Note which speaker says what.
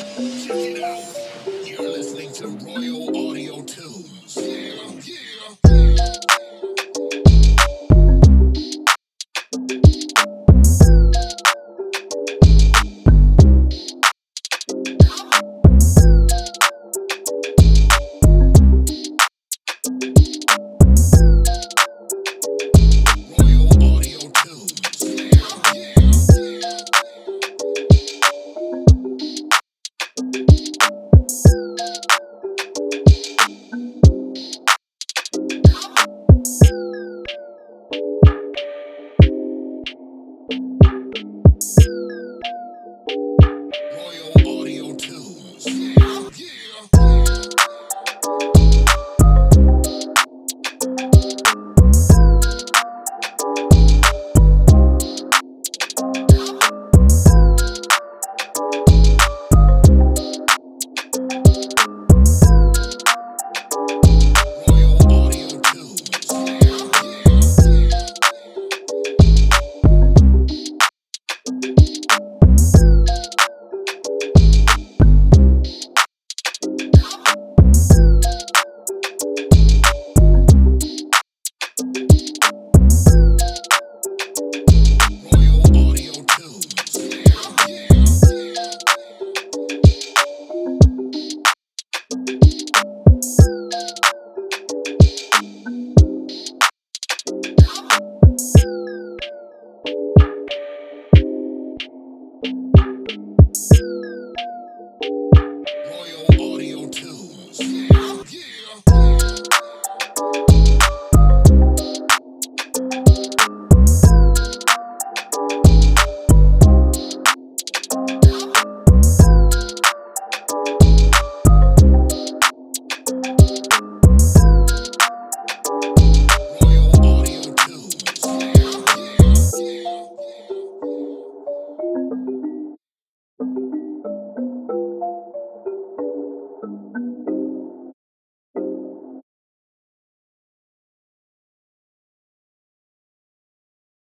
Speaker 1: You're listening to Royal Audio Tunes. Yeah, yeah.